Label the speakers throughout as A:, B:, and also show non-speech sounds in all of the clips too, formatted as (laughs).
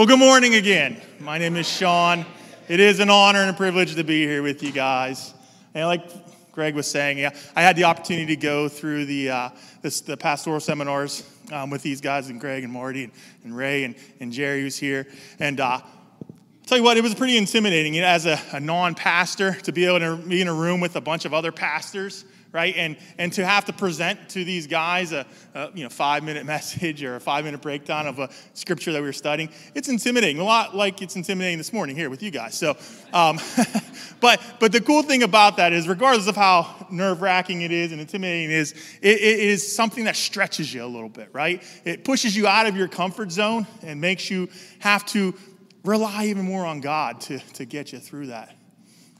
A: Well, good morning again. My name is Sean. It is an honor and a privilege to be here with you guys. And like Greg was saying, yeah, I had the opportunity to go through the, uh, this, the pastoral seminars um, with these guys and Greg and Marty and, and Ray and, and Jerry who's here. And uh, tell you what, it was pretty intimidating you know, as a, a non pastor to be able to be in a room with a bunch of other pastors right? And, and to have to present to these guys a, a, you know, five minute (laughs) message or a five minute breakdown of a scripture that we were studying, it's intimidating, a lot like it's intimidating this morning here with you guys. So, um, (laughs) but, but the cool thing about that is, regardless of how nerve wracking it is and intimidating it is, it, it is something that stretches you a little bit, right? It pushes you out of your comfort zone and makes you have to rely even more on God to, to get you through that.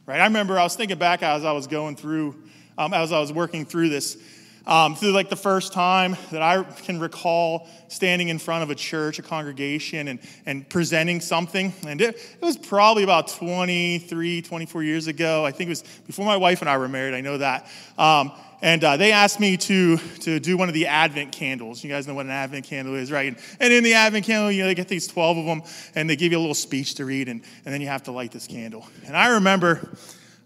A: Right? I remember I was thinking back as I was going through um, as I was working through this. Um, through like the first time that I can recall standing in front of a church, a congregation, and, and presenting something. And it, it, was probably about 23, 24 years ago. I think it was before my wife and I were married, I know that. Um, and uh, they asked me to, to do one of the Advent candles. You guys know what an Advent candle is, right? And, and in the Advent candle, you know, they get these 12 of them, and they give you a little speech to read, and, and then you have to light this candle. And I remember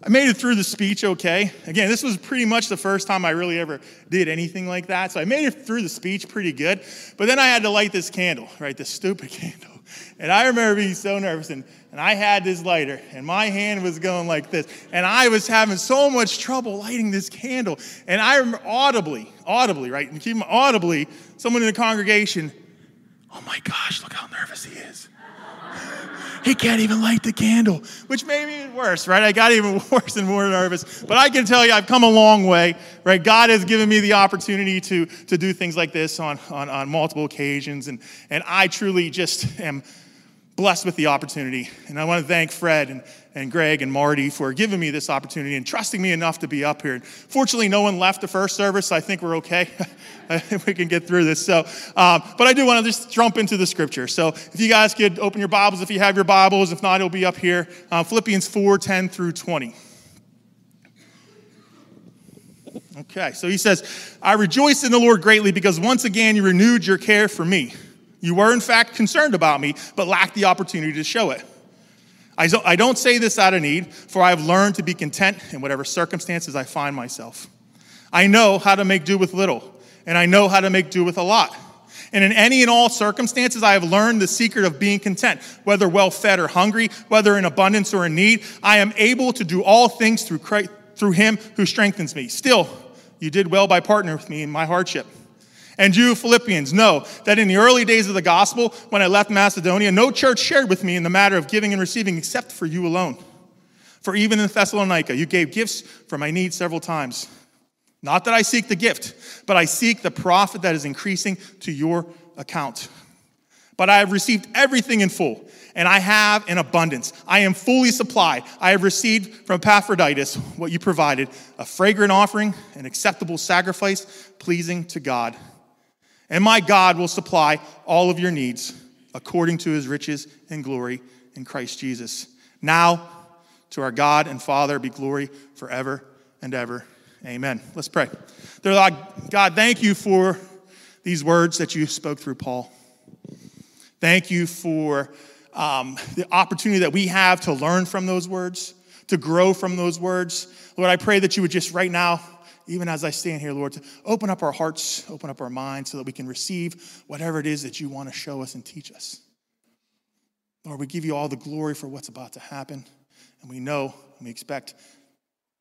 A: I made it through the speech okay. Again, this was pretty much the first time I really ever did anything like that. So I made it through the speech pretty good. But then I had to light this candle, right? This stupid (laughs) candle. And I remember being so nervous. And, and I had this lighter, and my hand was going like this. And I was having so much trouble lighting this candle. And I remember audibly, audibly, right? And keep audibly, someone in the congregation, oh my gosh, look how nervous he is he can't even light the candle, which made me even worse, right? I got even (laughs) worse and more nervous. But I can tell you, I've come a long way, right? God has given me the opportunity to, to do things like this on, on, on multiple occasions. And, and I truly just am blessed with the opportunity. And I want to thank Fred and, and Greg and Marty for giving me this opportunity and trusting me enough to be up here. Fortunately, no one left the first service, so I think we're okay. (laughs) we can get through this. So, um, but I do want to just jump into the scripture. So, if you guys could open your Bibles, if you have your Bibles, if not, it'll be up here. Uh, Philippians 4 10 through 20. Okay, so he says, I rejoice in the Lord greatly because once again you renewed your care for me. You were, in fact, concerned about me, but lacked the opportunity to show it. I don't say this out of need, for I have learned to be content in whatever circumstances I find myself. I know how to make do with little, and I know how to make do with a lot. And in any and all circumstances, I have learned the secret of being content, whether well fed or hungry, whether in abundance or in need. I am able to do all things through, Christ, through Him who strengthens me. Still, you did well by partnering with me in my hardship. And you, Philippians, know that in the early days of the gospel, when I left Macedonia, no church shared with me in the matter of giving and receiving except for you alone. For even in Thessalonica, you gave gifts for my needs several times. Not that I seek the gift, but I seek the profit that is increasing to your account. But I have received everything in full, and I have in abundance. I am fully supplied. I have received from Epaphroditus what you provided a fragrant offering, an acceptable sacrifice, pleasing to God. And my God will supply all of your needs according to his riches and glory in Christ Jesus. Now, to our God and Father be glory forever and ever. Amen. Let's pray. Dear God, thank you for these words that you spoke through Paul. Thank you for um, the opportunity that we have to learn from those words, to grow from those words. Lord, I pray that you would just right now even as I stand here, Lord, to open up our hearts, open up our minds so that we can receive whatever it is that you want to show us and teach us. Lord, we give you all the glory for what's about to happen, and we know and we expect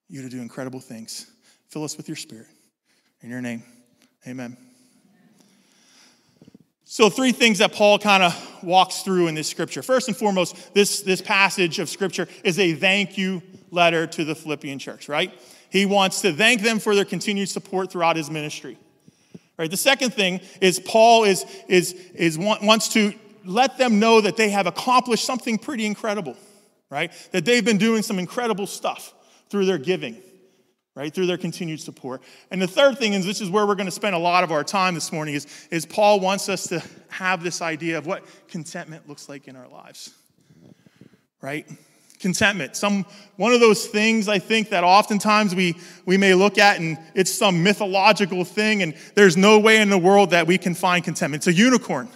A: you to do incredible things. Fill us with your spirit. In your name, amen. So, three things that Paul kind of walks through in this scripture. First and foremost, this, this passage of scripture is a thank you letter to the Philippian church, right? He wants to thank them for their continued support throughout his ministry. Right? The second thing is Paul is, is, is wants to let them know that they have accomplished something pretty incredible, right? That they've been doing some incredible stuff through their giving, right? Through their continued support. And the third thing, is this is where we're going to spend a lot of our time this morning, is, is Paul wants us to have this idea of what contentment looks like in our lives, right? Contentment. Some one of those things I think that oftentimes we we may look at and it's some mythological thing and there's no way in the world that we can find contentment. It's a unicorn,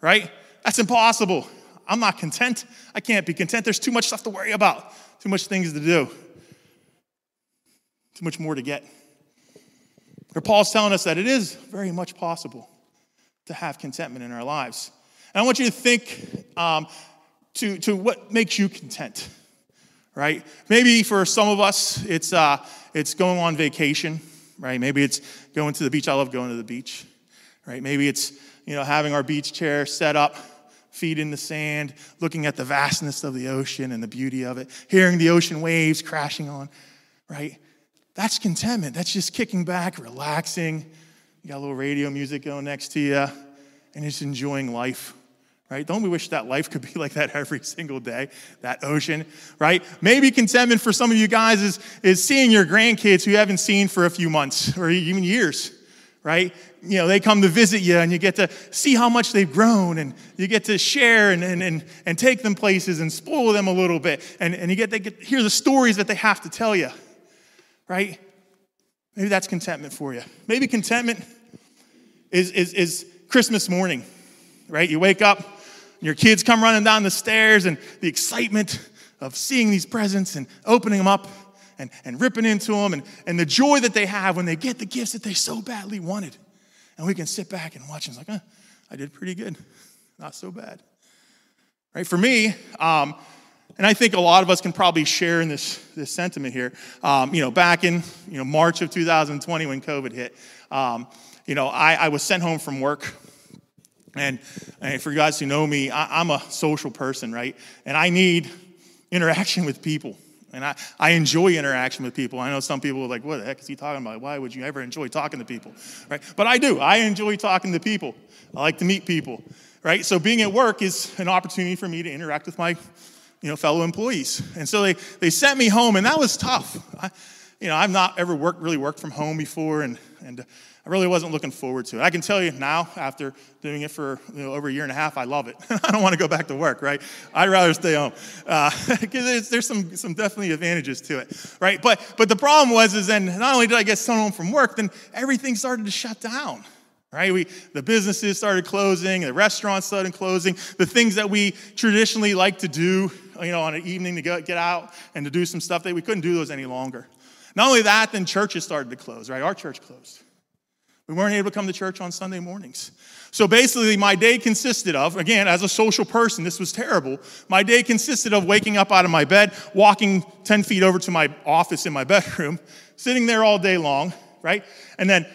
A: right? That's impossible. I'm not content. I can't be content. There's too much stuff to worry about, too much things to do, too much more to get. But Paul's telling us that it is very much possible to have contentment in our lives. And I want you to think um, to, to what makes you content, right? Maybe for some of us, it's, uh, it's going on vacation, right? Maybe it's going to the beach. I love going to the beach, right? Maybe it's, you know, having our beach chair set up, feet in the sand, looking at the vastness of the ocean and the beauty of it, hearing the ocean waves crashing on, right? That's contentment. That's just kicking back, relaxing. You got a little radio music going next to you, and just enjoying life right? Don't we wish that life could be (laughs) like that every single day, that ocean, right? Maybe contentment for some of you guys is, is seeing your grandkids who you haven't seen for a few months (laughs) or even years, right? You know, they come to visit you and you get to see how much they've grown and you get to share and, and, and, and take them places and spoil them a little bit and, and you get to get, hear the stories that they have to tell you, right? Maybe that's contentment for you. Maybe contentment is, is, is Christmas morning, right? You wake up, your kids come running down the stairs, and the excitement of seeing these presents and opening them up and, and ripping into them, and, and the joy that they have when they get the gifts that they so badly wanted. And we can sit back and watch and it's like, I did pretty good. Not so bad. Right? For me, um, and I think a lot of us can probably share in this, this sentiment here. Um, you know, back in you know March of 2020 when COVID hit, um, you know, I, I was sent home from work and, and, for you guys who know me, I, am a social person, right? And I need interaction with people. And I, I enjoy interaction with people. I know some people are like, what the heck is he talking about? Why would you ever enjoy talking to people? Right? But I do. I enjoy talking to people. I like to meet people. Right? So being at work is an opportunity for me to interact with my you know, fellow employees. And so they, they sent me home, and that was tough. I, you know, I've not ever worked, really worked from home before, and, and I really wasn't looking forward to it. I can tell you now, after doing it for you know, over a year and a half, I love it. (laughs) I don't want to go back to work, right? I'd rather stay home because uh, (laughs) there's, some, some definitely advantages to it, right? But, but the problem was is then not only did I get sent home from work, then everything started to shut down right? We, the businesses started closing, the restaurants started closing, the things that we traditionally like to do, you know, on an evening to go, get out and to do some stuff that we couldn't do those any longer. Not only that, then churches started to close, right? Our church closed. We weren't able to come to church on Sunday mornings. So basically, my day consisted of, again, as a social person, this was terrible. My day consisted of waking up out of my bed, walking 10 feet over to my office in my (laughs) bedroom, sitting there all day long, right? And then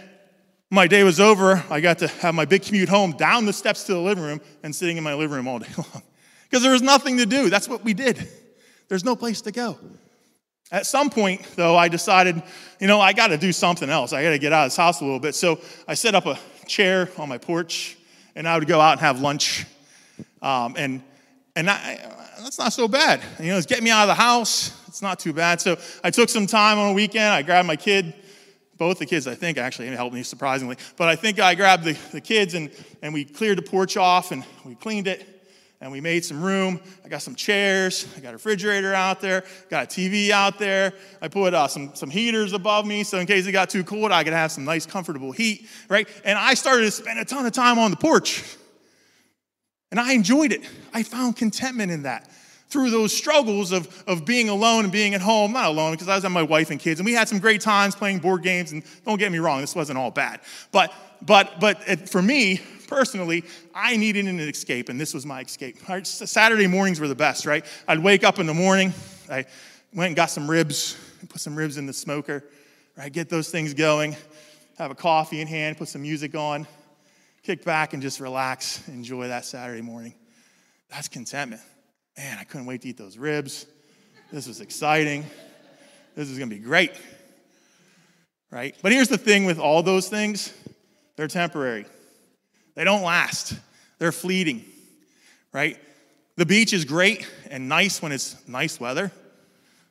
A: my day was over. I got to have my big commute home, down the steps to the living room, and sitting in my living room all day (laughs) long. Because there was nothing to do. That's what we did. There's no place to go. At some point, though, I decided, you know, I got to do something else. I got to get out of this house a little bit. So I set up a chair on my porch, and I would go out and have lunch. Um, and and I, that's not so bad. You know, it's getting me out of the house. It's not too bad. So I took some time on a weekend. I grabbed my kid, both the kids, I think, actually helped me surprisingly. But I think I grabbed the, the kids, and, and we cleared the porch off, and we cleaned it and we made some room. I got some chairs, I got a refrigerator out there, got a TV out there. I put uh, some, some heaters above me so in case it got too cold, I could have some nice, comfortable heat, right? And I started to spend a ton of time on the porch. And I enjoyed it. I found contentment in that. Through those struggles of, of being alone and being at home, not alone, because I was with my wife and kids, and we had some great times playing board games. And don't get me wrong, this wasn't all bad. But, but, but it, for me, personally, I needed an escape, and this was my escape. Saturday mornings were the best, right? I'd wake up in the morning, I went and got some ribs, put some ribs in the smoker, right? Get those things going, have a coffee in hand, put some music on, kick back and just relax, enjoy that Saturday morning. That's contentment. Man, I couldn't wait to eat those ribs. This was exciting. This is going to be great. Right? But here's the thing with all those things they're temporary. They don't last, they're fleeting, right? The beach is great and nice when it's nice weather.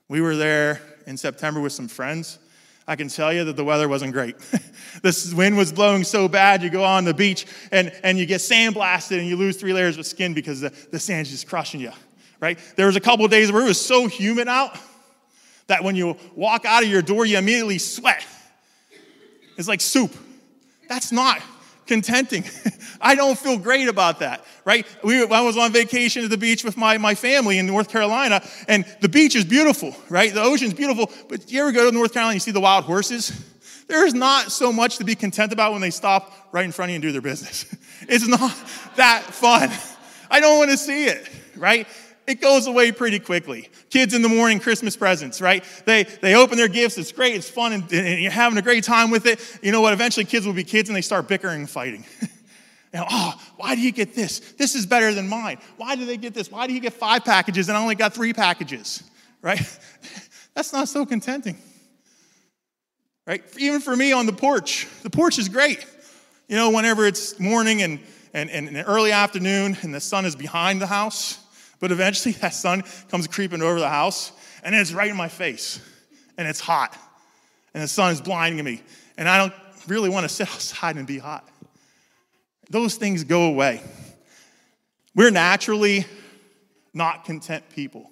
A: We were there in September with some friends. I can tell you that the weather wasn't great. (laughs) the wind was blowing so bad, you go on the beach and, and you get sandblasted and you lose three layers of skin because the, the sand's just crushing you, right? There was a couple days where it was so humid out that when you walk out of your door, you immediately sweat. It's like soup. That's not contenting. (laughs) I don't feel great about that, right? We, I was on vacation at the beach with my, my family in North Carolina, and the beach is beautiful, right? The ocean's beautiful, but you ever go to North Carolina and you see the wild horses? There's not so much to be content about when they stop right in front of you and do their business. (laughs) It's not that fun. I don't want to see it, right? It goes away pretty quickly. Kids in the morning, Christmas presents, right? They, they open their gifts. It's great. It's fun. And, and you're having a great time with it. You know what? Eventually, kids will be kids and they start bickering and fighting. (laughs) know, oh, why do you get this? This is better than mine. Why do they get this? Why do you get five packages and I only got three packages, (laughs) right? (laughs) That's not so contenting right? Even for me on the porch, the porch is great. You know, whenever it's morning and, and, and early afternoon and the sun is behind the house, but eventually that sun comes creeping over the house and it's right in my face and it's hot and the sun is blinding me and I don't really want to sit (laughs) outside and be hot. Those things go away. We're naturally not content people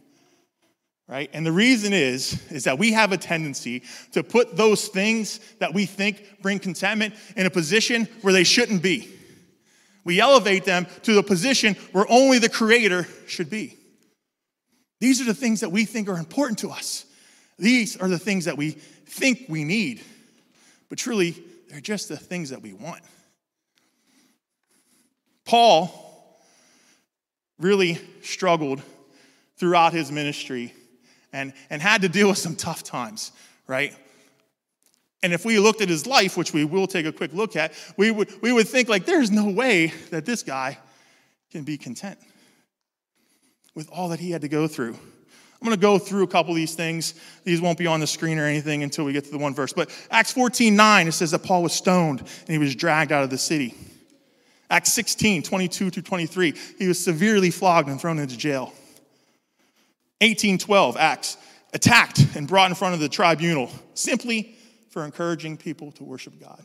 A: right? And the reason is is that we have a tendency to put those things that we think bring contentment in a position where they shouldn't be. We elevate them to the position where only the creator should be. These are the things that we think are important to us. These are the things that we think we need. But truly, they're just the things that we want. Paul really struggled throughout his ministry and, and had to deal with some tough times, right? And if we looked at his life, which we will take a quick look at, we would, we would think, like, there's no way that this guy can be content with all that he had to go through. I'm going to go through a couple of these things. These won't be on the screen or anything until we get to the one verse. But Acts 14 9, it says that Paul was stoned and he was dragged out of the city. Acts 16 22 to 23, he was severely flogged and thrown into jail. 1812, Acts, attacked and brought in front of the tribunal simply for encouraging people to worship God.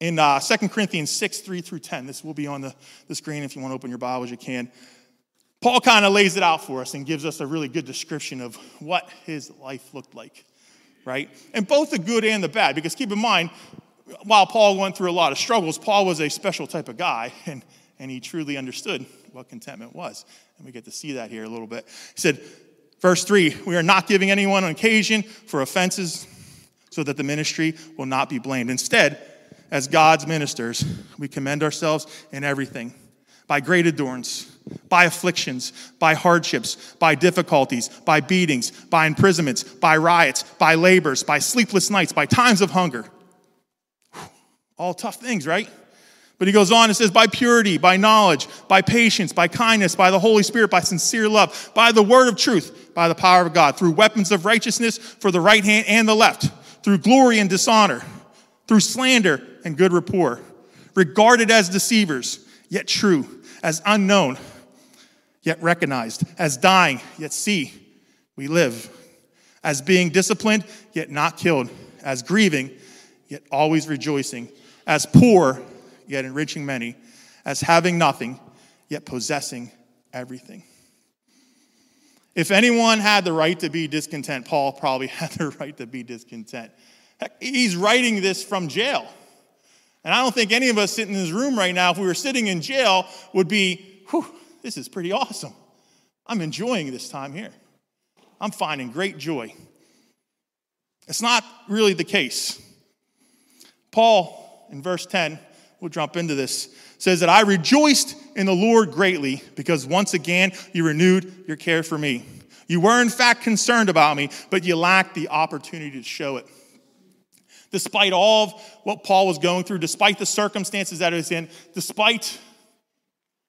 A: In uh, 2 Corinthians 6, 3 through 10, this will be on the, the screen if you want to open your Bibles, you can. Paul kind of lays it out for us and gives us a really good description of what his life looked like, right? And both the good and the bad, because keep in mind, while Paul went through a lot of struggles, Paul was a special type of guy, and, and he truly understood what contentment was. And we get to see that here a little bit. He said, verse 3 We are not giving anyone an occasion for offenses so that the ministry will not be blamed. Instead, as God's ministers, we commend ourselves in everything by great endurance, by afflictions, by hardships, by difficulties, by beatings, by imprisonments, by riots, by labors, by sleepless nights, by times of hunger. All tough things, right? But he goes on and says, by purity, by knowledge, by patience, by kindness, by the Holy Spirit, by sincere love, by the word of truth, by the power of God, through weapons of righteousness for the right hand and the left, through glory and dishonor, through slander and good rapport, regarded as deceivers, yet true, as unknown, yet recognized, as dying, yet see, we live, as being disciplined, yet not killed, as grieving, yet always rejoicing, as poor, yet enriching many, as having nothing, yet possessing everything. If anyone had the right to be discontent, Paul probably (laughs) had the right to be discontent. He's writing this from jail. And I don't think any of us sitting in this room right now, if we were sitting in jail, would be, whew, this is pretty awesome. I'm enjoying this time here. I'm finding great joy. It's not really the case. Paul, in verse 10, we'll jump into this, says that I rejoiced in the Lord greatly because once again you renewed your care for me. You were in fact concerned about me, but you lacked the opportunity to show it. Despite all of what Paul was going through, despite the circumstances that he was in, despite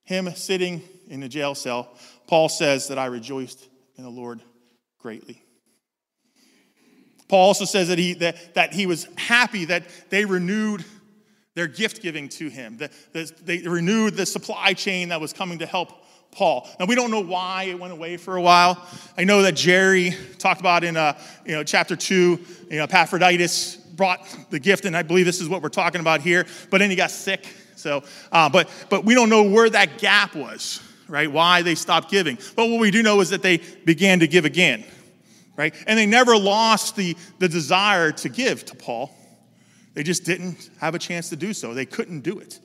A: him sitting in a jail cell, Paul says that I rejoiced in the Lord greatly. Paul also says that he, that, that he was happy that they renewed their gift giving to him. The, the, they renewed the supply chain that was coming to help Paul. Now we don't know why it went away for a while. I know that Jerry talked about in uh, you know chapter two. You know, Epaphroditus brought the gift, and I believe this is what we're talking about here. But then he got sick. So, uh, but but we don't know where that gap was, right? Why they stopped giving. But what we do know is that they began to give again, right? And they never lost the the desire to give to Paul. They just didn't have a chance to do so. They couldn't do it,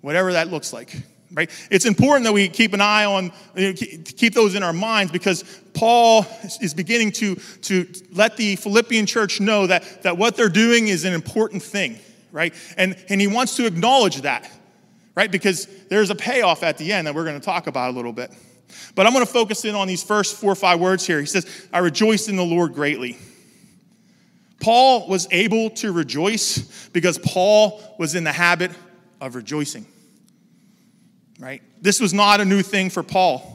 A: whatever that looks like. Right? It's important that we keep an eye on, you know, keep those in our minds because Paul is beginning to, to let the Philippian church know that, that what they're doing is an important thing, right? And, and he wants to acknowledge that, right? Because there's a payoff at the end that we're going to talk about a little bit. But I'm going to focus in on these first four or five words here. He says, I rejoiced in the Lord greatly. Paul was able to rejoice because Paul was in the habit of rejoicing. Right? This was not a new thing for Paul.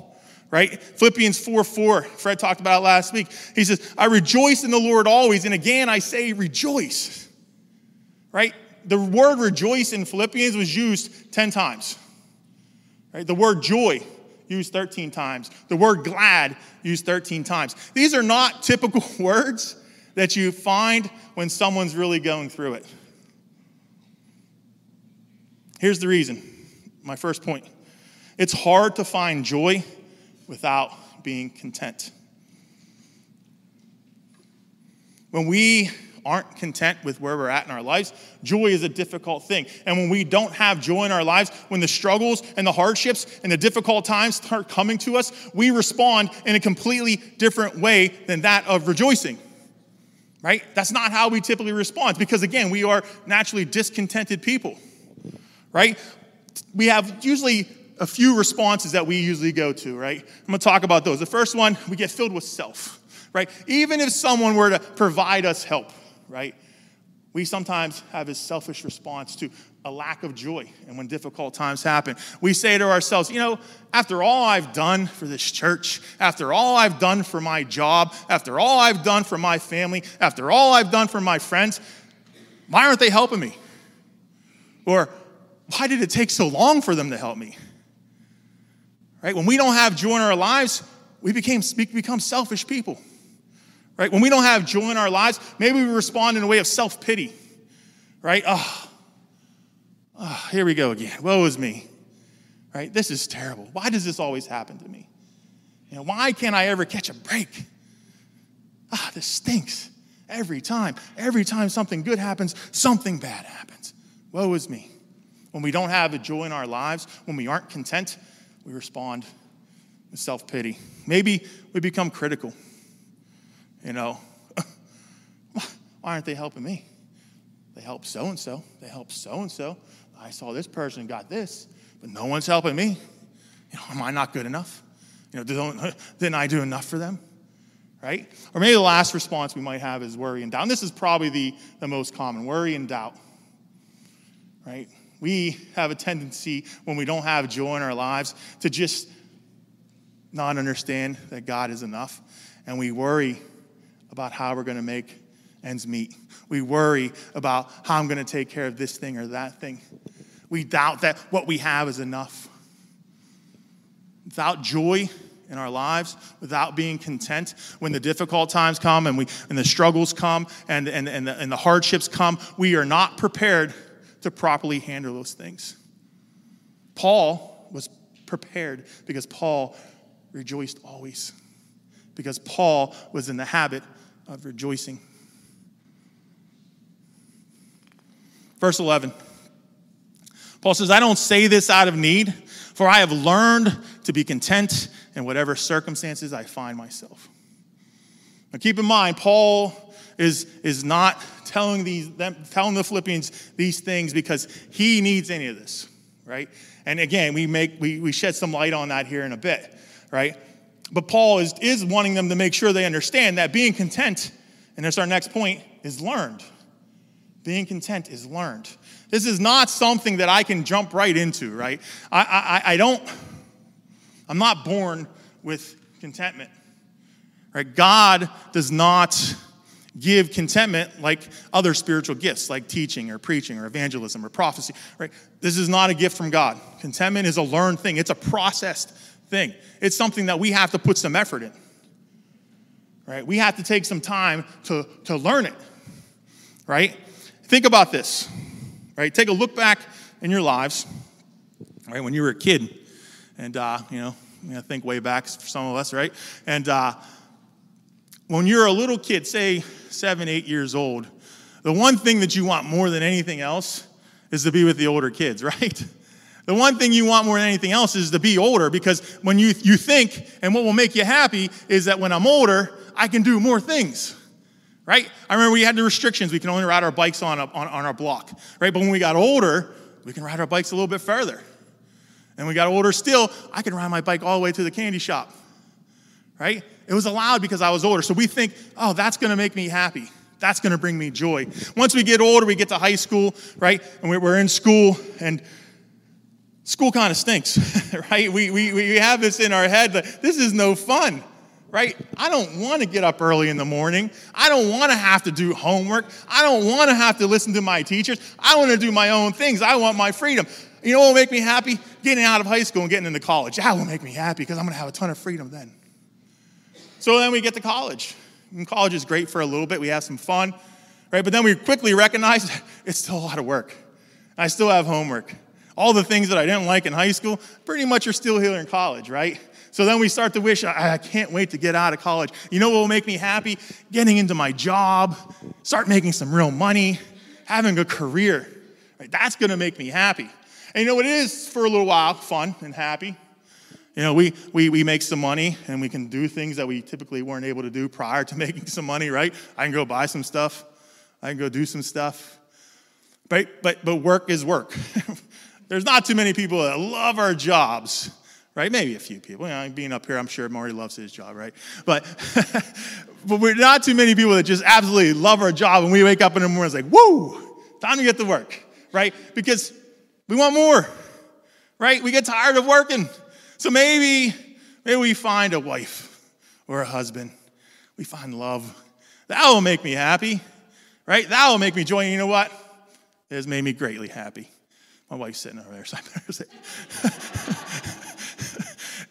A: Right? Philippians 4 4, Fred talked about last week. He says, I rejoice in the Lord always. And again, I say rejoice. Right? The word rejoice in Philippians was used 10 times. Right? The word joy used 13 times. The word glad used 13 times. These are not typical (laughs) words that you find when someone's really going through it. Here's the reason my first point it's hard to find joy without being content. When we aren't content with where we're at in our lives, joy is a difficult thing. And when we don't have joy in our lives, when the struggles and the hardships and the difficult times start coming to us, we respond in a completely different way than that of rejoicing right? That's not how we typically respond because, again, we are naturally discontented people, right? We have usually a few responses that we usually go to, right? I'm gonna talk about those. The first one, we get filled with self, right? Even if someone were to provide us help, right? We sometimes have a selfish response to a lack of joy. And when difficult times happen, we say to ourselves, you know, after all I've done for this church, after all I've done for my job, after all I've done for my family, after all I've done for my friends, why aren't they helping me? Or why did it take so long for them to help me? Right? When we don't have joy in our lives, we, became, we become selfish people. Right? When we don't have joy in our lives, maybe we respond in a way of self pity. Right? Oh, oh, here we go again. Woe is me. Right? This is terrible. Why does this always happen to me? You know, why can't I ever catch a break? Ah, this stinks. Every time, every time something good happens, something bad happens. Woe is me. When we don't have a joy in our lives, when we aren't content, we respond with self pity. Maybe we become critical. You know, (laughs) why aren't they helping me? They help so and so. They help so and so. I saw this person got this, but no one's helping me. You know, am I not good enough? You know, (laughs) didn't I do enough for them? Right? Or maybe the last response we might have is worry and doubt. And this is probably the, the most common worry and doubt. Right? We have a tendency when we don't have joy in our lives to just not understand that God is enough. And we worry about how we're going to make ends meet. We worry about how I'm going to take care of this thing or that thing. We doubt that what we have is enough. Without joy in our lives, without being content when the difficult times come and, we, and the struggles come and, and, and, the, and the hardships come, we are not prepared to properly handle those things. Paul was prepared because Paul rejoiced always, because Paul was in the habit of rejoicing. Verse 11. Paul says, I don't say this out of need, for I have learned to be content in whatever circumstances I find myself. Now keep in mind, Paul is, is not telling, these, them, telling the Philippians these things because he needs any of this, right? And again, we, make, we, we shed some light on that here in a bit, right? But Paul is, is wanting them to make sure they understand that being content, and that's our next point, is learned. Being content is learned. This is not something that I can jump right into, right? I, I, I don't, I'm not born with contentment, right? God does not give contentment like other spiritual gifts, like teaching or preaching or evangelism or prophecy, right? This is not a gift from God. Contentment is a learned thing, it's a processed thing. It's something that we have to put some effort in. Right? We have to take some time to, to learn it. Right? Think about this. Right? Take a look back in your lives. Right? When you were a kid. And uh, you know, I think way back for some of us, right? And uh, when you're a little kid, say seven, eight years old, the one thing that you want more than anything else is to be with the older kids, (laughs) right? The one thing you want more than anything else is to be older because when you, you think, and what will make you happy is that when I'm older, I can do more things, right? I remember we had the restrictions. We can only ride our bikes on, a, on, on our block, right? But when we got older, we can ride our bikes a little bit further. And we got older still, I can ride my bike all the way to the candy shop, right? It was allowed because I was older. So we think, oh, that's going to make me happy. That's going to bring me joy. Once we get older, we get to high school, right? And we're in school, and school kind of stinks, (laughs) right? We, we, we have this in our head that this is no fun, right? I don't want to get up early in the morning. I don't want to have to do homework. I don't want to have to listen to my teachers. I want to do my own things. I want my freedom. You know what will make me happy? Getting out of high school and getting into college. That will make me happy because I'm going to have a ton of freedom then. So then we get to college. And college is great for a little bit. We have some fun, right? But then we quickly recognize (laughs) it's still a lot of work. I still have homework. All the things that I didn't like in high school pretty much are still here in college, right? So then we start to wish, I, I can't wait to get out of college. You know what will make me happy? Getting into my job, start making some real money, having a career. Right? That's to make me happy. And you know what it is for a little while, fun and happy. You know, we, we, we make some money and we can do things that we typically weren't able to do prior to (laughs) making some money, right? I can go buy some stuff, I can go do some stuff. But, but, but work is work. (laughs) There's not too many people that love our jobs, right? Maybe a few people. You know, being up here, I'm sure Maury loves his job, right? But, (laughs) but we're not too many people that just absolutely love our job and we wake up in the morning it's like, woo, time to get to work, right? Because we want more, right? We get tired of working. So maybe, maybe we find a wife or a husband. We find love. That will make me happy, right? That will make me joy. And you know what? It has made me greatly happy. My wife's sitting over there, (laughs) so I better say. (laughs)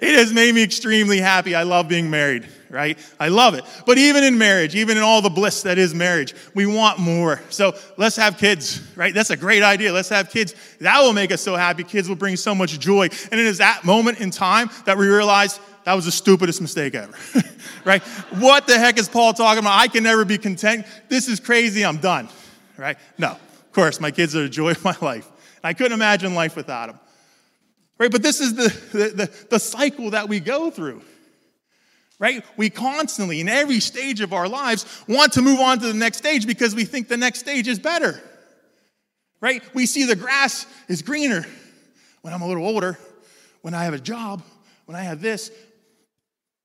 A: it has made me extremely happy. I love being married, right? I love it. But even in marriage, even in all the bliss that is marriage, we want more. So let's have kids, right? That's a great idea. Let's have kids. That will make us so happy. Kids will bring so much joy. And it is that moment in time that we realize that was the stupidest mistake ever, (laughs) right? What the heck is Paul talking about? I can never be content. This is crazy. I'm done, right? No, of course, my kids are the joy of my (laughs) life. I couldn't imagine life without them. Right? But this is the, the, the, cycle that we go through. Right? We constantly, in every stage of our lives, want to move on to the next stage because we think the next stage is better. Right? We see the grass is greener when I'm a little older, when I have a job, when I have this.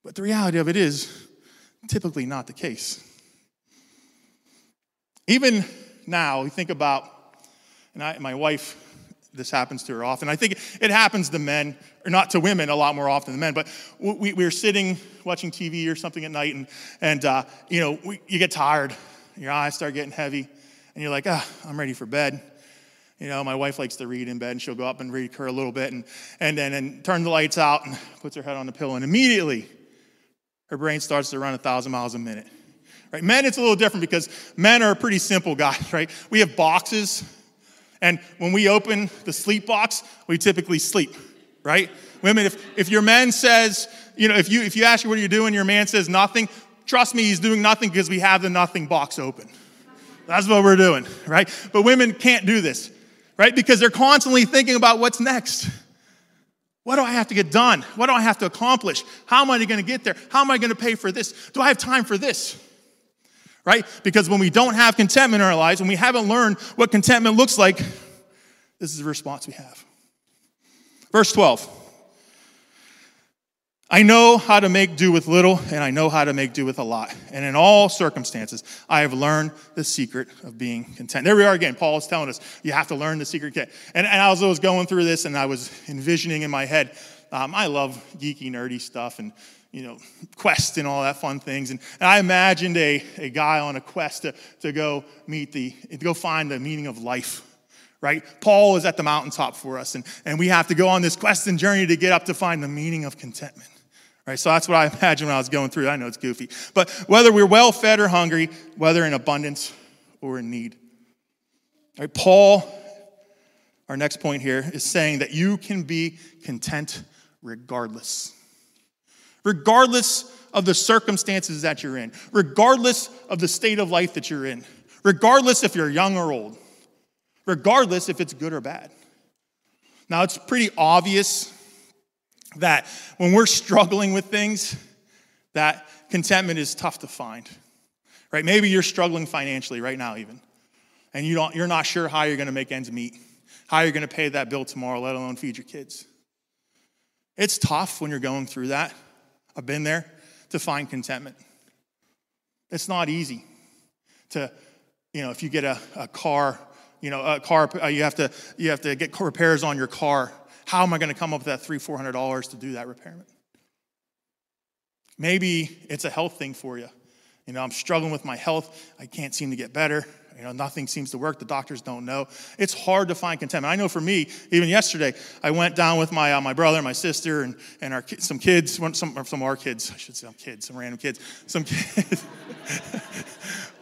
A: But the reality of it is typically not the case. Even now, we think about, and I, my wife this happens to her often. I think it happens to men, or not to women a lot more often than men, but we, we were sitting watching TV or something at night, and, and uh, you know, we, you get tired, your eyes start getting heavy, and you're like, ah, I'm ready for bed. You know, my wife likes to read in bed, and she'll go up and read her a little bit, and, and then and turn the lights out and puts her head on the pillow, and immediately her brain starts to run a thousand miles a minute. Right? Men, it's a little different because men are pretty simple guys, (laughs) right? We have boxes and when we open the sleep box, we typically sleep, right? Women, if, if your man says, you know, if you, if you ask you what you're you doing, your man says nothing, trust me, he's doing nothing because we have the nothing box open. That's what we're doing, right? But women can't do this, right? Because they're constantly thinking about what's next. What do I have to get done? What do I have to accomplish? How am I going to get there? How am I going to pay for this? Do I have time for this? Right? Because when we don't have contentment in our lives, when we haven't learned what contentment looks like, this is the response we have. Verse 12. I know how to make do with little, and I know how to make do with a lot. And in all circumstances, I have learned the secret of being content. There we are again. Paul is telling us you have to learn the secret. And, and as I was going through this, and I was envisioning in my head, um, I love geeky, nerdy stuff, and you know, quest and all that fun things. And, and I imagined a, a guy on a quest to, to go meet the, to go find the meaning of life, right? Paul is at the mountaintop for us, and, and we have to go on this quest and journey to get up to find the meaning of contentment. Right, so that's what I (laughs) imagined when I was going through. I know it's goofy, but whether we're well fed or hungry, whether in abundance or in need, right? Paul, our next point here is saying that you can be content regardless regardless of the circumstances that you're in, regardless of the state of life that you're in, regardless if you're young or old, regardless if it's good or bad. Now, it's pretty obvious that when we're struggling with things, that contentment is tough to find. Right? Maybe you're struggling financially right now, even, and you don't, you're not sure how you're going to make ends meet, how you're going to pay that bill tomorrow, let alone feed your kids. It's tough when you're going through that. I've been there to find contentment. It's not easy to, you know, if you get a, a car, you know, a car, uh, you have to you have to get repairs on your car. How am I going to come up with that three, four hundred dollars to do that repairment? Maybe it's a health thing for you. You know, I'm struggling with my health. I can't seem to get better. You know, nothing seems to work. The doctors don't know. It's hard to find contentment. I know for me, even yesterday, I went down with my, uh, my brother my sister and, and our, some kids, some, some of our kids, I should say some kids, some random kids, some kids. (laughs)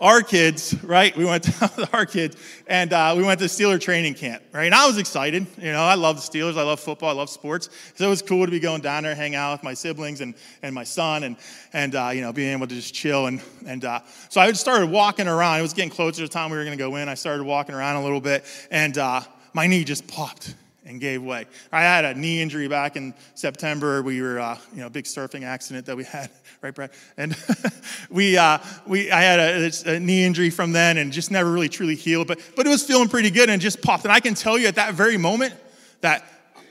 A: our kids, right? We went (laughs) down with our kids and uh, we went to Steeler training camp, right? And I was excited. You know, I love the Steelers. I love football. I love sports. So it was cool to be going down there, hang out with my siblings and, and my son and, and uh, you know, being able to just chill. And, and uh, so I started walking around. It was getting closer to the time we were going to go in. I started walking around a little bit and uh, my knee just popped and gave way. I had a knee injury back in September. We were, uh, you know, a big surfing accident that we (laughs) had, right, Brad? And (laughs) we, uh, we, I had a, a, knee injury from then and just never really truly healed, but, but it was feeling pretty good and just popped. And I can tell you at that very moment that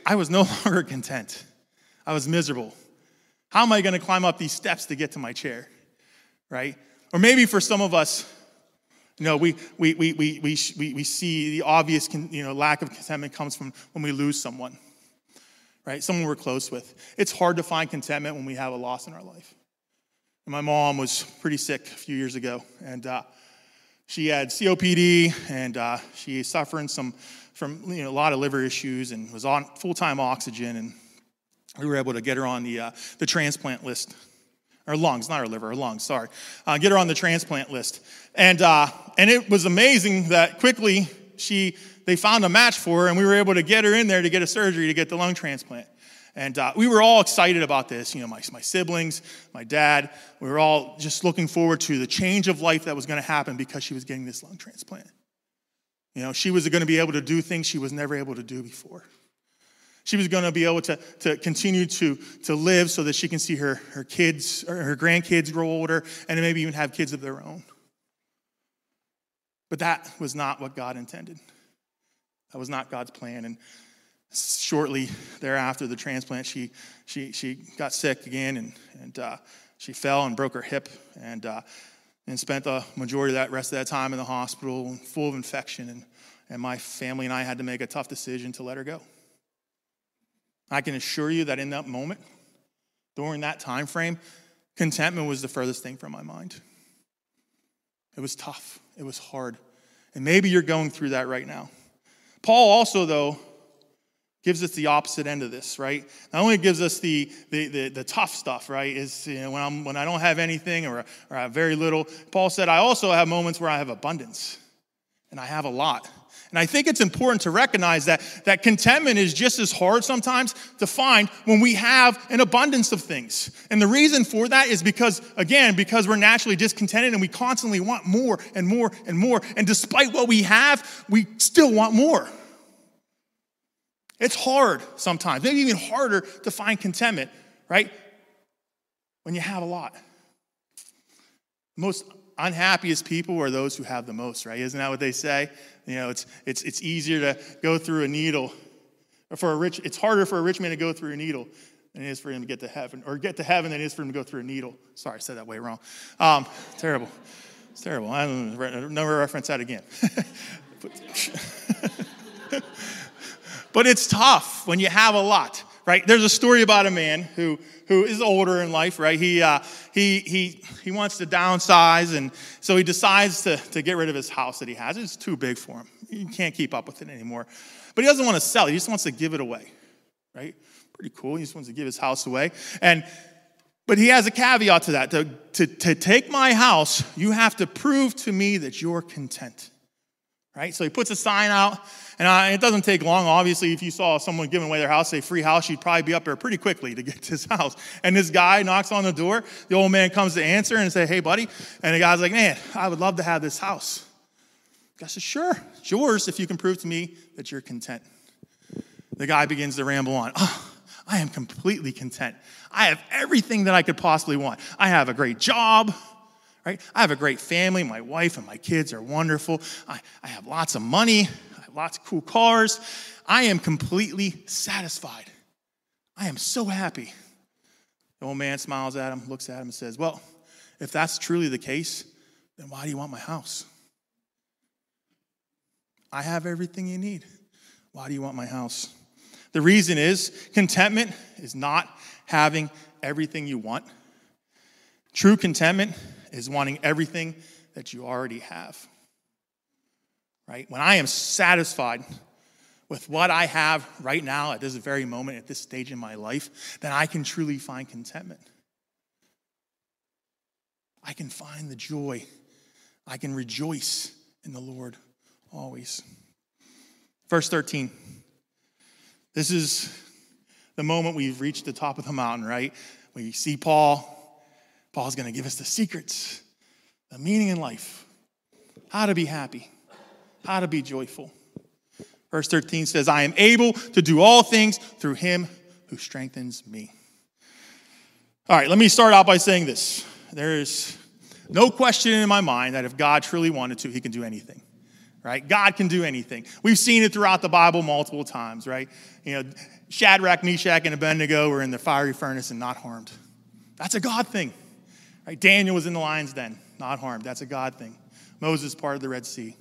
A: I was no (laughs) longer content. I was miserable. How am I going to climb up these steps to get to my chair, right? Or maybe for some of us, know, we, we, we, we, we, we see the obvious you know, lack of contentment comes from when we lose someone, right? Someone we're close with. It's hard to find contentment when we have a loss in our life. And my mom was pretty sick a few years ago, and uh, she had COPD, and uh, she suffering some from you know, a lot of liver issues, and was on full-time oxygen, and we were able to get her on the, uh, the transplant list or lungs, not her liver, her lungs, sorry. Uh, get her on the transplant list. And, uh, and it was amazing that quickly she, they found a match for her and we were able to get her in there to get a surgery to get the lung transplant. And uh, we were all excited about this. You know, my, my siblings, my dad, we were all just looking forward to the change of life that was going to happen because she was getting this lung transplant. You know, she was going to be able to do things she was never able to do before. She was going to be able to, to continue to, to live so that she can see her, her kids or her grandkids grow older and maybe even have kids of their own. But that was not what God intended. That was not God's plan. And shortly thereafter, the transplant, she, she, she got sick again and, and uh, she fell and broke her hip and, uh, and spent the majority of that rest of that time in the hospital full of infection. And, and my family and I had to make a tough decision to let her go. I can assure you that in that moment, during that time frame, contentment was the furthest thing from my mind. It was tough, it was hard. And maybe you're going through that right now. Paul also, though, gives us the opposite end of this, right? Not only gives us the, the, the, the tough stuff, right? Is you know, when, I'm, when I don't have anything or, or I have very little. Paul said, I also have moments where I have abundance and I have a lot. And I think it's important to recognize that, that contentment is just as hard sometimes to find when we have an abundance of things. And the reason for that is because, again, because we're naturally discontented and we constantly want more and more and more. And despite what we have, we still want more. It's hard sometimes, maybe even harder to find contentment, right? When you have a lot. Most unhappiest people are those who have the most, right? Isn't that what they say? You know, it's, it's, it's easier to go through a needle. For a rich, it's harder for a rich man to go through a needle than it is for him to get to heaven, or get to heaven than it is for him to go through a needle. Sorry, I said that way wrong. Um, terrible. It's terrible. I don't never reference that again. (laughs) (laughs) but it's tough when you have a lot, right? There's a story about a man who who is older in life, right? He, uh, he, he, he wants to downsize, and so he decides to, to get rid of his house that he has. It's too big for him. He can't keep up with it anymore. But he doesn't want to sell it, he just wants to give it away, right? Pretty cool. He just wants to give his house away. And but he has a caveat to that. To, to, to take my house, you have to prove to me that you're content. Right? So he puts a sign out and uh, it doesn't take long. Obviously, if you saw someone giving away their house, a free house, you'd probably be up there pretty quickly to get (laughs) to his house. And this guy knocks on the door. The old man comes to answer and say, Hey, buddy. And the guy's like, Man, I would love to have this house. guy says, Sure, it's yours if you can prove to me that you're content. The guy begins to ramble on. Oh, I am completely content. I have everything that I could possibly want. I have a great job, right? I have a great family. My wife and my kids are wonderful. I, I have lots of money, I have lots of cool cars. I am completely satisfied. I am so happy. The old man smiles at him, looks at him, and says, Well, if that's truly the case, then why do you want my house? I have everything you need. Why do you want my house? The reason is contentment is not having everything you want. True contentment is wanting everything that you already have. Right? When I am satisfied with what I have right now at this very moment, at this stage in my life, then I can truly find contentment. I can find the joy. I can rejoice in the Lord always. Verse 13. This is the moment we've reached the top of the mountain, right? We see Paul. Paul's going to give us the secrets, the meaning in life, how to be happy, how to be joyful. Verse 13 says, I am able to do all things through him who strengthens me. All right, let me start out by saying this. There's no question in my mind that if God truly wanted to, he can do anything right? God can do anything. We've seen it throughout the Bible multiple times, right? You know, Shadrach, Meshach, and Abednego were in the fiery furnace and not harmed. That's a God thing, right? Daniel was in the lion's den, not harmed. That's a God thing. Moses part of the Red Sea,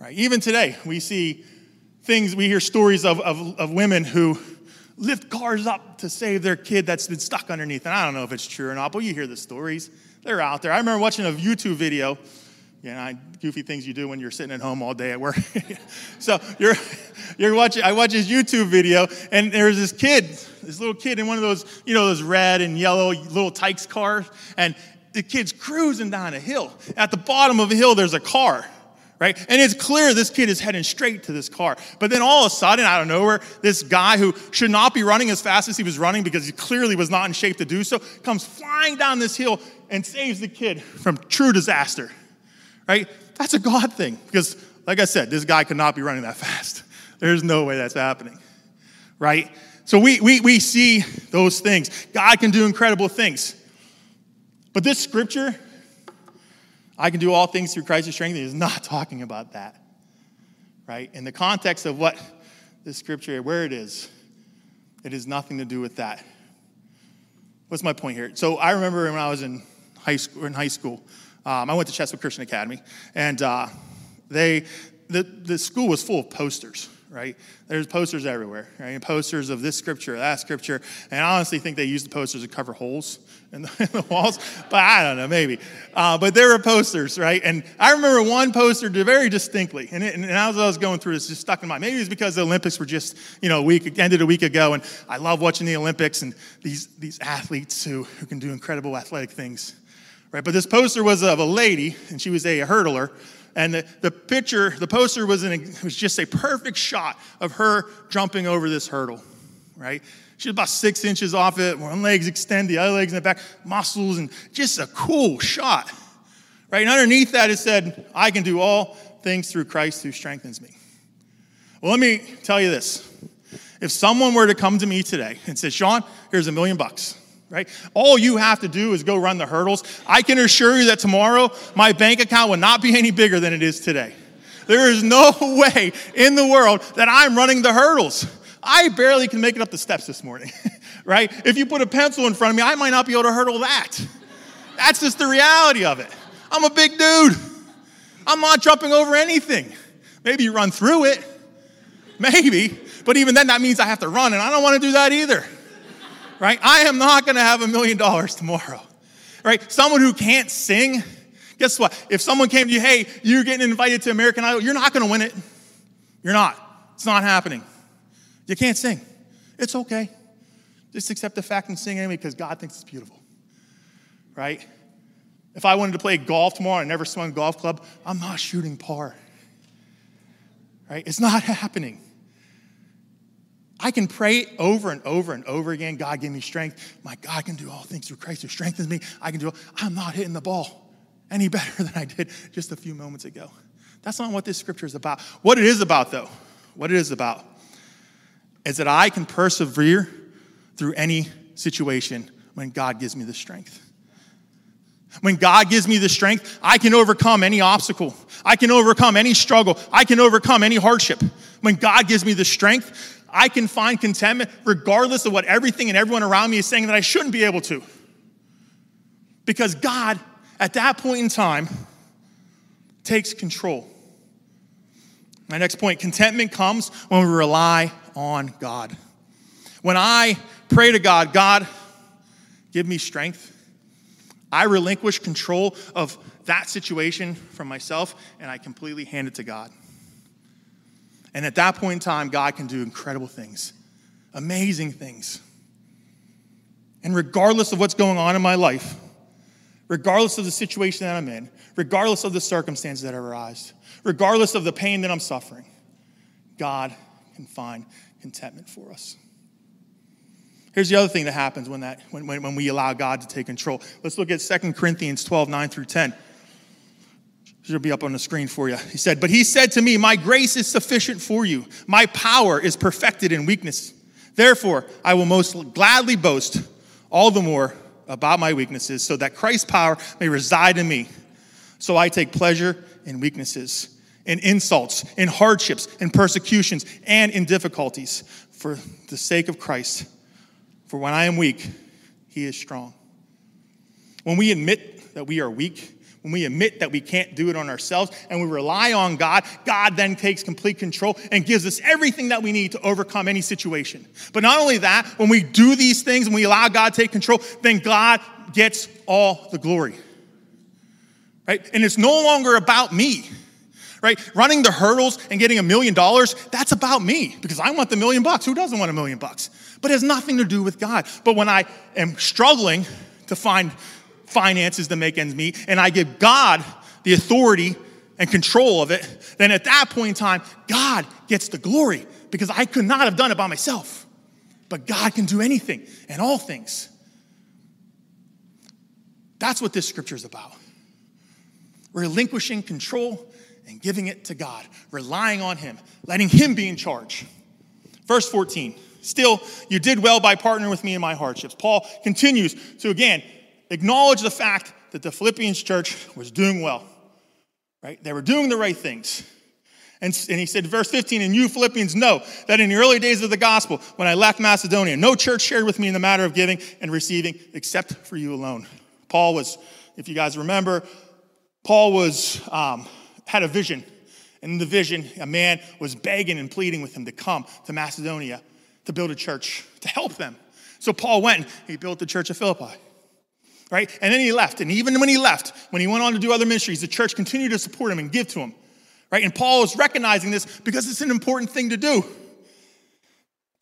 A: right? Even today, we see things, we hear stories of, of, of women who lift cars up to save their kid that's been stuck underneath. And I don't know if it's true or not, but you hear the stories. They're out there. I remember watching a YouTube video you know, goofy things you do when you're sitting at home all day at work. (laughs) so you're, (laughs) you're watching, I watch his YouTube video, and there's this kid, this little kid in one of those, you know, those red and yellow little Tikes cars, and the kid's cruising down a hill. At the bottom of a hill, there's a car, right? And it's clear this kid is heading straight to this car. But then all of a sudden, out of nowhere, this guy who should not be running as fast as he was running because he clearly was not in shape to do so, comes flying down this hill and saves the kid from true disaster right? That's a God thing because, like I said, this guy could not be running that (laughs) fast. There's no way that's happening, right? So we, we, we see those things. God can do incredible things. But this scripture, I can do all things through Christ who strengthens is not (laughs) talking about that, right? In the context of what this scripture, where it is, it has nothing to do with that. What's my point here? So I remember when I was in high school, in high school um, I went to Chesapeake Christian Academy, and uh, they, the, the school was full of posters, right? There's posters everywhere, right? Posters of this scripture, that scripture, and I honestly think they used the posters to cover holes in the, (laughs) in the walls, but I don't know, maybe. Uh, but there were posters, right? And I remember one poster very distinctly, and, it, and as I was going through, it's just stuck in my mind. Maybe it's because the Olympics were just, you know, a week ended a week ago, and I love watching the Olympics and these these athletes who who can do incredible athletic things right? But this poster was of a lady, and she was a hurdler. And the, the picture, the poster was, an, was just a perfect shot of her jumping over this hurdle, right? She was about six inches off it, one leg's extend, the other leg's in the back, muscles, and just a cool shot, right? And underneath that it said, I can do all things through Christ who strengthens me. Well, let me tell you this. If someone were to come to me today and say, Sean, here's a million bucks right? All you have to do is go run the hurdles. I can assure you that tomorrow my bank account will not be (laughs) any bigger than it is today. There is no (laughs) way in the world that I'm running the hurdles. I barely can make it up the steps this morning, (laughs) right? If you put a pencil in front of me, I might not be able to hurdle that. That's just the reality of it. I'm a big dude. I'm not jumping over anything. Maybe you run through it, maybe, but even then that means I have to run, and I don't want to do that either right? I am not going to have a million dollars tomorrow, right? Someone who can't sing, guess what? If someone came to you, hey, you're getting invited to American Idol, you're not going to win it. You're not. It's not happening. You can't sing. It's okay. Just accept the fact and sing anyway because God thinks it's beautiful, right? If I wanted to play golf tomorrow and never swung a golf club, I'm not shooting par, right? It's not (laughs) happening. I can pray over and over and over again God, give me strength. My God can do all things through Christ who strengthens me. I can do. I'm not hitting the ball any (laughs) better than I did just a few moments ago. That's not what this scripture is about. What it is about, though, what it is about, is that I can persevere through any situation when God gives me the strength. When God gives me the strength, I can overcome any obstacle. I can overcome any struggle. I can overcome any hardship. When God gives me the strength, I can find contentment regardless of what everything and everyone around me is saying that I shouldn't be able to. Because God, at that point in time, takes control. My next point contentment comes when we rely on God. When I pray to God, God, give me strength, I relinquish control of that situation from myself and I completely hand it to God. And at that point in time, God can do incredible things, amazing things. And regardless of what's going on in my life, regardless of the situation that I'm in, regardless of the circumstances that arise, regardless of the pain that I'm suffering, God can find contentment for us. Here's the other thing that happens when, that, when, when, when we allow God to take control. Let's look at 2 Corinthians 12, 9 through 10. It'll be up on the screen for you. He said, But he said to me, My grace is sufficient for you. My power is perfected in weakness. Therefore, I will most gladly boast all the more about my weaknesses, so that Christ's power may reside in me. So I take pleasure in weaknesses, in insults, in hardships, in persecutions, and in difficulties for the sake of Christ. For when I am weak, he is strong. When we admit that we are weak, when we admit that we can't do it on ourselves and we rely on God, God then takes complete control and gives us everything that we need to overcome any situation. But not only that, when we do these things and we allow God to take control, then God gets all the glory. Right? And it's no longer about me. Right? Running the hurdles and getting a million dollars, that's about me because I want the million bucks. Who doesn't want a million bucks? But it has nothing to do with God. But when I am struggling to find finances to make ends meet, and I give God the authority and control of it, then at that point in time, God gets the glory because I could not have done it by myself. But God can do anything and all things. That's what this scripture is about. Relinquishing control and giving it to God, relying on Him, letting Him be in charge. Verse 14. Still, you did well by partnering with me in my hardships. Paul continues to again acknowledge the fact that the Philippians church was doing well, right? They were doing the right things. And, and he said, verse 15, and you Philippians know that in the early days of the gospel, when I left Macedonia, no church shared with me in the matter of giving and receiving except for you alone. Paul was, if you guys remember, Paul was, um, had a vision. And in the vision, a man was begging and pleading with him to come to Macedonia to build a church to help them. So Paul went and he built the church of Philippi right? And then he left. And even when he left, when he went on to do other ministries, the church continued to support him and give to him, right? And Paul is recognizing this because it's an important thing to do.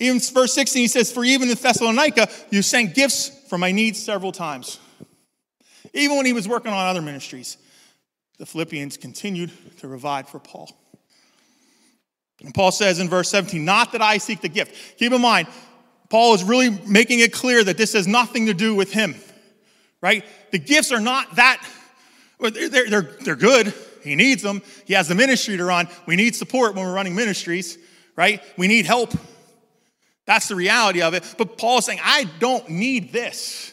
A: Even verse 16, he says, For even in Thessalonica, you sent gifts for my needs several times. Even when he was working on other ministries, the Philippians continued to provide for Paul. And Paul says in verse 17, Not that I seek the gift. Keep in mind, Paul is really making it clear that this has nothing to do with him right? The gifts are not that, they're, they're, they're good. He needs them. He has the ministry to run. We need support when we're running ministries, right? We need help. That's the reality of it. But Paul is saying, I don't need this,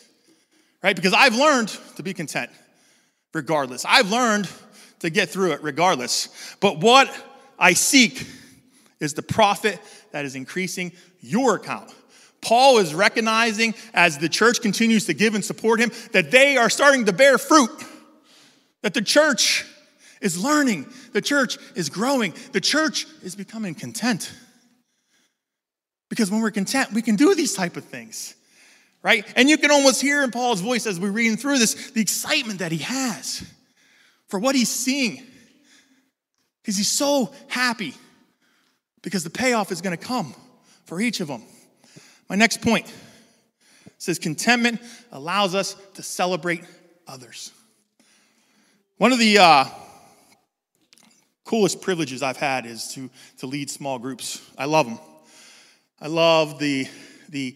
A: right? Because I've learned to be content regardless. I've learned to get through it regardless. But what I seek is the profit that is increasing your account. Paul is recognizing as the church continues to give and support him that they are starting to bear fruit, that the church is learning, the church is growing, the church is becoming content. Because when we're content, we can do these type of things, right? And you can almost hear in Paul's voice as we're reading through this the excitement that he has for what he's seeing. Because he's so happy because the payoff is going to come for each of them. My next point says contentment allows us to celebrate others. One of the uh, coolest privileges I've had is to, to lead small groups. I love them. I love the, the,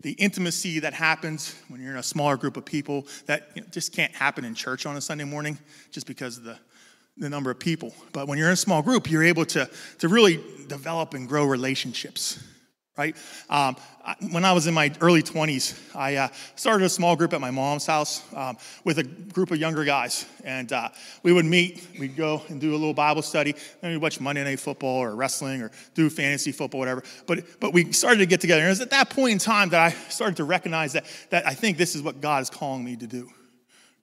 A: the intimacy that happens when you're in a smaller group of people that you know, just can't happen in church on a Sunday morning just because of the, the number of people. But when you're in a small group, you're able to, to really develop and grow relationships, right? Um, when I was in my early 20s, I uh, started a small group at my mom's house um, with a group of younger guys. And uh, we would meet, we'd go and do a little Bible study, then we'd watch Monday Night Football or wrestling or do fantasy football, whatever. But, but we started to get together. And it was at that point in time that I started to recognize that, that I think this is what God is calling me to do,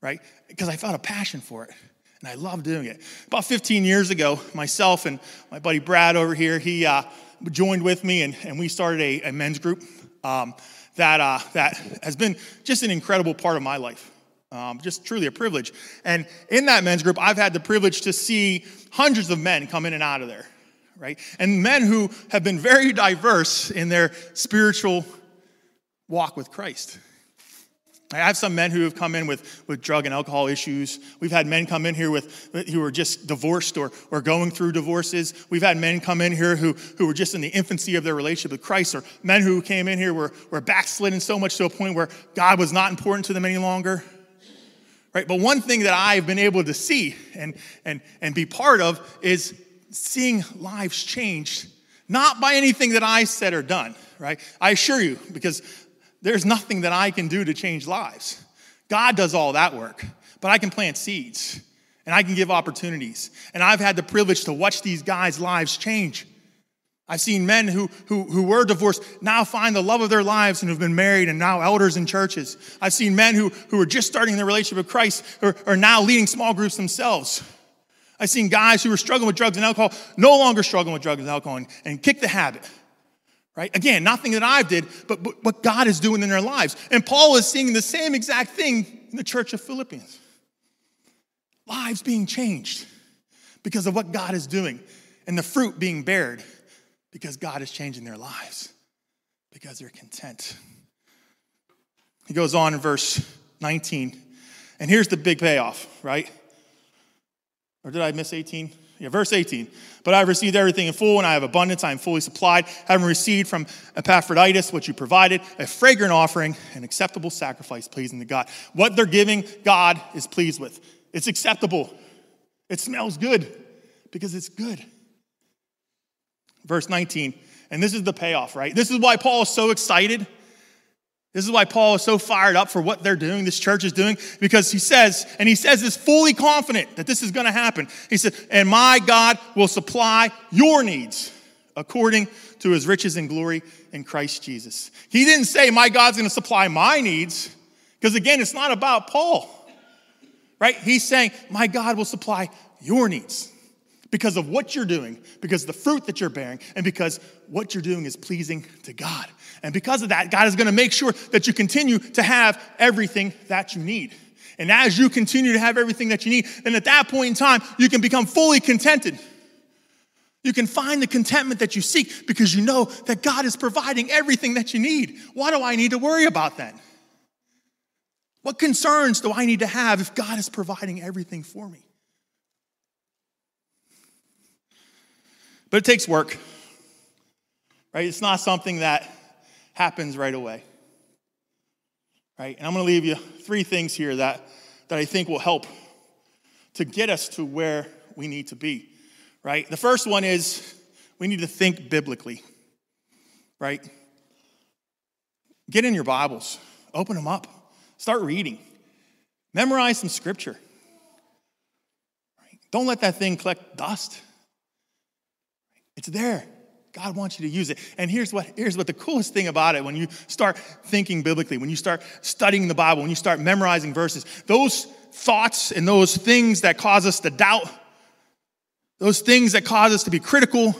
A: right? Because I felt a passion for it and I love doing it. About 15 years ago, myself and my buddy Brad over here, he uh, joined with me, and, and we started a, a men's group um, that, uh, that has been just an incredible part of my life. Um, just truly a privilege. And in that men's group, I've had the privilege to see hundreds of men come in and out of there, right? And men who have been very diverse in their spiritual walk with Christ. I have some men who have come in with, with drug and alcohol issues. We've had men come in here with who are just divorced or, or going through divorces. We've had men come in here who, who were just in the infancy of their relationship with Christ, or men who came in here were, were backslidden so much to a point where God was not important to them any longer. Right? But one thing that I've been able to see and, and, and be part of is seeing lives changed, not by anything that I said or done, right? I assure you, because there's nothing that I can do to change lives. God does all that work, but I can plant seeds and I can give opportunities. And I've had the privilege to watch these guys' lives change. I've seen men who, who, who were divorced now find the love of their lives and have been married and now elders in churches. I've seen men who, who are just starting their relationship with Christ or are now leading small groups themselves. I've seen guys who were struggling with drugs and alcohol no longer struggling with drugs and alcohol and, and kick the habit right? Again, nothing that I've did, but, but what God is doing in their lives. And Paul is seeing the same exact thing in the church of Philippians. Lives being changed because of what God is doing, and the fruit being bared because God is changing their lives, because they're content. He goes on in verse 19, and here's the big payoff, right? Or did I miss 18? Yeah, verse 18. But I've received everything in full, and I have abundance. I am fully supplied, having received from Epaphroditus what you provided, a fragrant offering, an acceptable sacrifice pleasing to God. What they're giving, God is pleased with. It's acceptable. It smells good because it's good. Verse 19, and this is the payoff, right? This is why Paul is so excited this is why Paul is so fired up for what they're doing, this church is doing, because he says, and he says this fully confident that this is going to happen. He said, And my God will supply your needs according to his riches and glory in Christ Jesus. He didn't say, My God's going to supply my needs, because again, it's not about Paul, right? He's saying, My God will supply your needs because of what you're doing, because the fruit that you're bearing, and because what you're doing is pleasing to God. And because of that, God is going to make sure that you continue to have everything that you need. And as you continue to have everything that you need, then at that point in time, you can become fully contented. You can find the contentment that you seek because you know that God is providing everything that you need. Why do I need to worry about that? What concerns do I need to have if God is providing everything for me? But it takes work, right? It's not something that happens right away. Right? And I'm going to leave you three things here that, that I think will help to get us to where we need to be. Right? The first one is we need to think biblically. Right? Get in your Bibles, open them up, start reading, memorize some scripture. Right? Don't let that thing collect dust. It's there. God wants you to use it. And here's what, here's what the coolest thing about it when you start thinking biblically, when you start studying the Bible, when you start memorizing verses, those thoughts and those things that cause us to doubt, those things that cause us to be critical,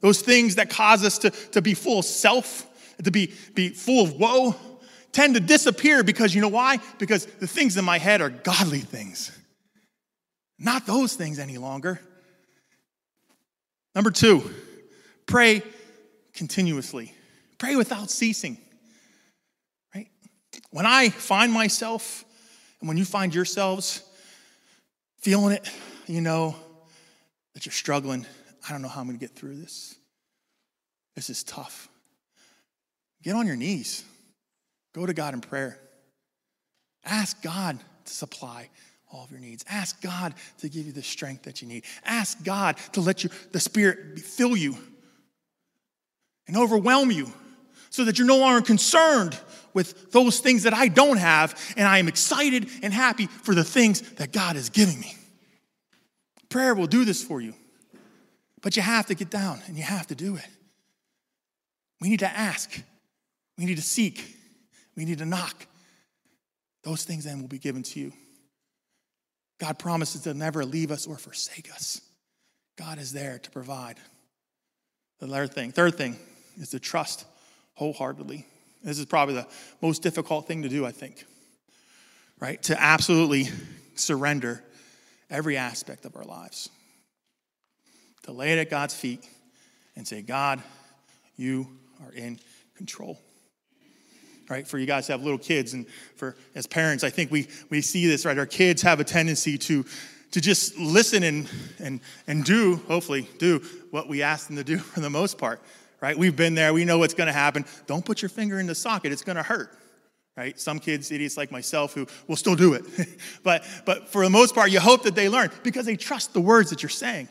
A: those things that cause us to, to be full of self, to be, be full of woe, tend to disappear because you know why? Because the things in my head are godly things, not those things any longer. Number two, Pray continuously, pray without ceasing. Right? When I find myself, and when you find yourselves feeling it, you know that you're struggling. I don't know how I'm going to get through this. This is tough. Get on your knees. Go to God in prayer. Ask God to supply all of your needs. Ask God to give you the strength that you need. Ask God to let you, the Spirit fill you and overwhelm you so that you're no longer concerned with those things that I don't have, and I am excited and happy for the things that God is giving me. Prayer will do this for you, but you have to get down and you have to do it. We need to ask, we need to seek, we need to knock. Those things then will be given to you. God promises to never leave us or forsake us. God is there to provide. The third thing, third thing is to trust wholeheartedly. This is probably the most difficult thing to do, I think, right? To absolutely surrender every aspect of our lives. To lay it at God's feet and say, God, you are in control. Right? For you guys to have little kids and for as parents, I think we we see this, right? Our kids have a tendency to to just listen and and and do, hopefully, do what we ask them to do (laughs) for the most part right? We've been there, we know what's gonna happen. Don't put your finger in the socket, it's gonna hurt. Right? Some kids, idiots like myself, who will still do it. (laughs) but, but for the most part, you hope that they learn because they trust the words that you're saying.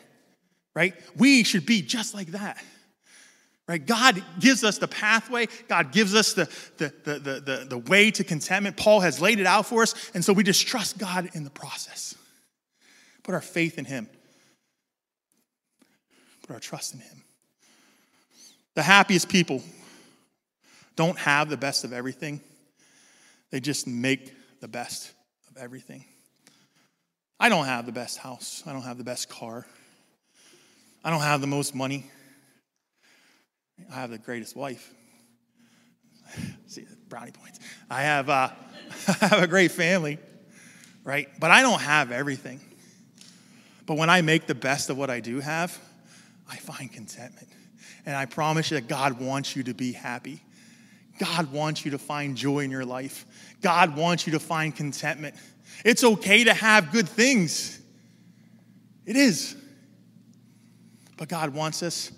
A: Right? We should be just like that. Right? God gives us the pathway. God gives us the, the, the, the, the, the way to contentment. Paul has laid it out for us. And so we just trust God in the process. Put our faith in Him. Put our trust in Him. The happiest people don't have the best of everything, they just make the best of everything. I don't have the best house, I don't have the best car, I don't have the most money. I have the greatest wife. (laughs) See, brownie points. I have, uh, (laughs) I have a great family, right? But I don't have everything. But when I make the best of what I do have, I find contentment. And I promise you that God wants you to be happy. God wants you to find joy in your life. God wants you to find contentment. It's okay to have good things. It is. But God wants us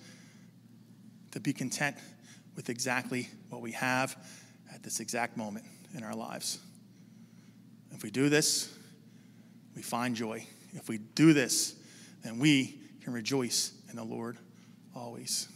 A: to be content with exactly what we have at this exact moment in our lives. If we do this, we find joy. If we do this, then we can rejoice in the Lord always.